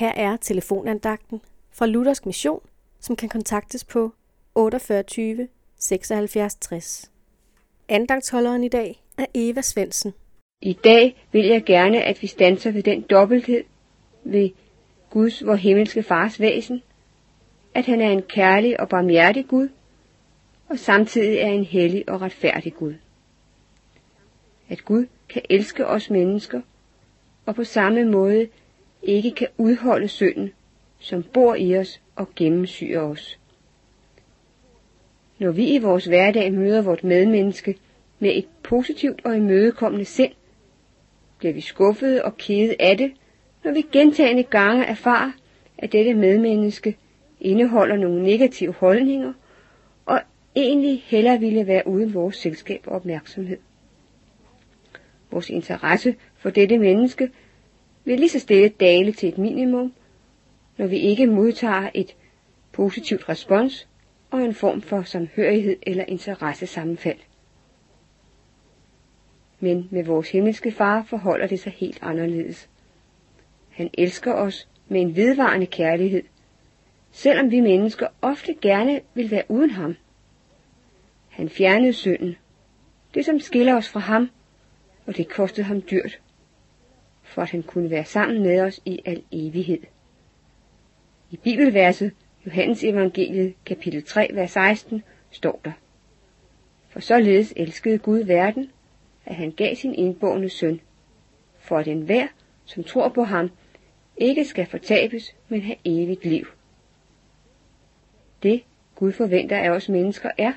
Her er telefonandagten fra Luthersk Mission, som kan kontaktes på 48 76 60. Andagtsholderen i dag er Eva Svensen. I dag vil jeg gerne, at vi stanser ved den dobbelthed ved Guds, vor himmelske fars væsen, at han er en kærlig og barmhjertig Gud, og samtidig er en hellig og retfærdig Gud. At Gud kan elske os mennesker, og på samme måde ikke kan udholde synden, som bor i os og gennemsyrer os. Når vi i vores hverdag møder vort medmenneske med et positivt og imødekommende sind, bliver vi skuffede og kede af det, når vi gentagende gange erfarer, at dette medmenneske indeholder nogle negative holdninger, og egentlig hellere ville være uden vores selskab og opmærksomhed. Vores interesse for dette menneske vil lige så stille dale til et minimum, når vi ikke modtager et positivt respons og en form for samhørighed eller interessesammenfald. Men med vores himmelske far forholder det sig helt anderledes. Han elsker os med en vedvarende kærlighed, selvom vi mennesker ofte gerne vil være uden ham. Han fjernede synden, det som skiller os fra ham, og det kostede ham dyrt, for at han kunne være sammen med os i al evighed. I bibelverset Johannes evangeliet kapitel 3, vers 16 står der. For således elskede Gud verden, at han gav sin indbårne søn, for at enhver, som tror på ham, ikke skal fortabes, men have evigt liv. Det Gud forventer af os mennesker er,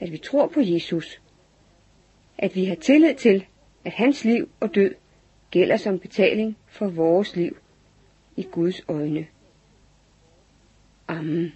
at vi tror på Jesus. At vi har tillid til, at hans liv og død gælder som betaling for vores liv i Guds øjne. Amen.